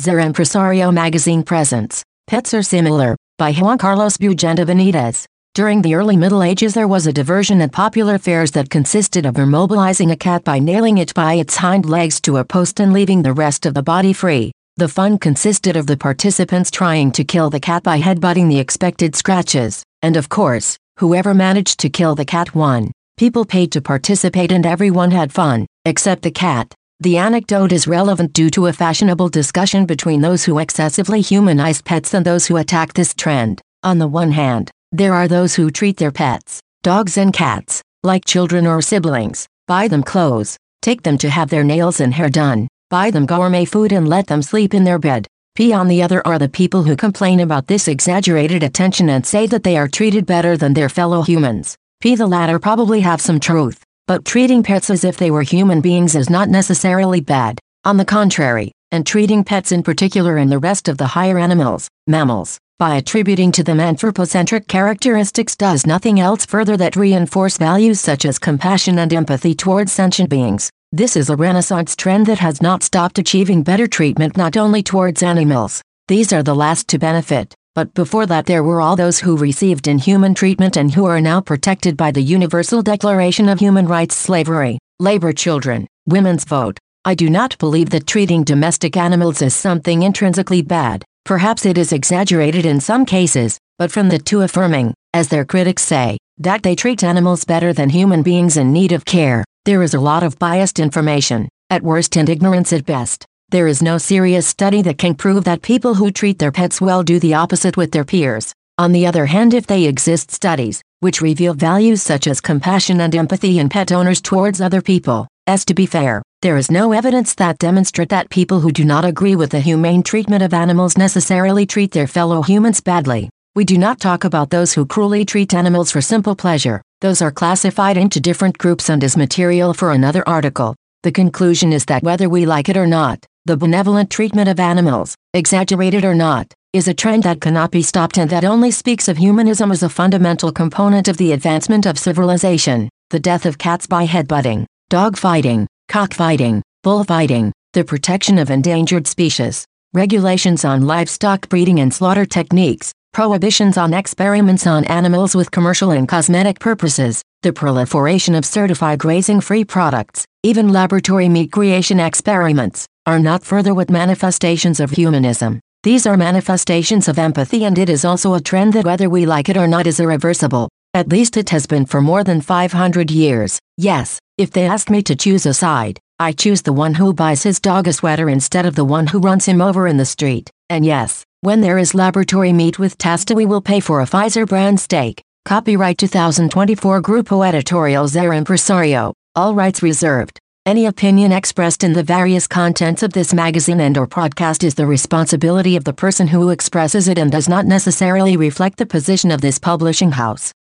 Ser Empresario magazine presents Pets or Similar by Juan Carlos Bujanda Benitez. During the early Middle Ages, there was a diversion at popular fairs that consisted of immobilizing a cat by nailing it by its hind legs to a post and leaving the rest of the body free. The fun consisted of the participants trying to kill the cat by headbutting the expected scratches, and of course, whoever managed to kill the cat won. People paid to participate and everyone had fun, except the cat. The anecdote is relevant due to a fashionable discussion between those who excessively humanize pets and those who attack this trend. On the one hand, there are those who treat their pets, dogs and cats, like children or siblings, buy them clothes, take them to have their nails and hair done, buy them gourmet food and let them sleep in their bed. P on the other are the people who complain about this exaggerated attention and say that they are treated better than their fellow humans. P. The latter probably have some truth, but treating pets as if they were human beings is not necessarily bad. On the contrary, and treating pets in particular and the rest of the higher animals, mammals, by attributing to them anthropocentric characteristics does nothing else further that reinforce values such as compassion and empathy towards sentient beings. This is a renaissance trend that has not stopped achieving better treatment not only towards animals, these are the last to benefit, but before that there were all those who received inhuman treatment and who are now protected by the Universal Declaration of Human Rights slavery, labor children, women's vote. I do not believe that treating domestic animals is something intrinsically bad. Perhaps it is exaggerated in some cases, but from the two affirming, as their critics say, that they treat animals better than human beings in need of care, there is a lot of biased information, at worst and ignorance at best. There is no serious study that can prove that people who treat their pets well do the opposite with their peers. On the other hand, if they exist studies, which reveal values such as compassion and empathy in pet owners towards other people, as to be fair, there is no evidence that demonstrate that people who do not agree with the humane treatment of animals necessarily treat their fellow humans badly. We do not talk about those who cruelly treat animals for simple pleasure. Those are classified into different groups and is material for another article. The conclusion is that whether we like it or not, the benevolent treatment of animals, exaggerated or not, is a trend that cannot be stopped and that only speaks of humanism as a fundamental component of the advancement of civilization. The death of cats by headbutting, dog fighting, cockfighting, bullfighting, the protection of endangered species, regulations on livestock breeding and slaughter techniques, prohibitions on experiments on animals with commercial and cosmetic purposes, the proliferation of certified grazing-free products, even laboratory meat creation experiments, are not further with manifestations of humanism. These are manifestations of empathy and it is also a trend that whether we like it or not is irreversible. At least it has been for more than 500 years. Yes, if they asked me to choose a side, I choose the one who buys his dog a sweater instead of the one who runs him over in the street. And yes, when there is laboratory meat with Tasta we will pay for a Pfizer brand steak. Copyright 2024 Grupo Editorial Ser Empresario. All rights reserved. Any opinion expressed in the various contents of this magazine and or podcast is the responsibility of the person who expresses it and does not necessarily reflect the position of this publishing house.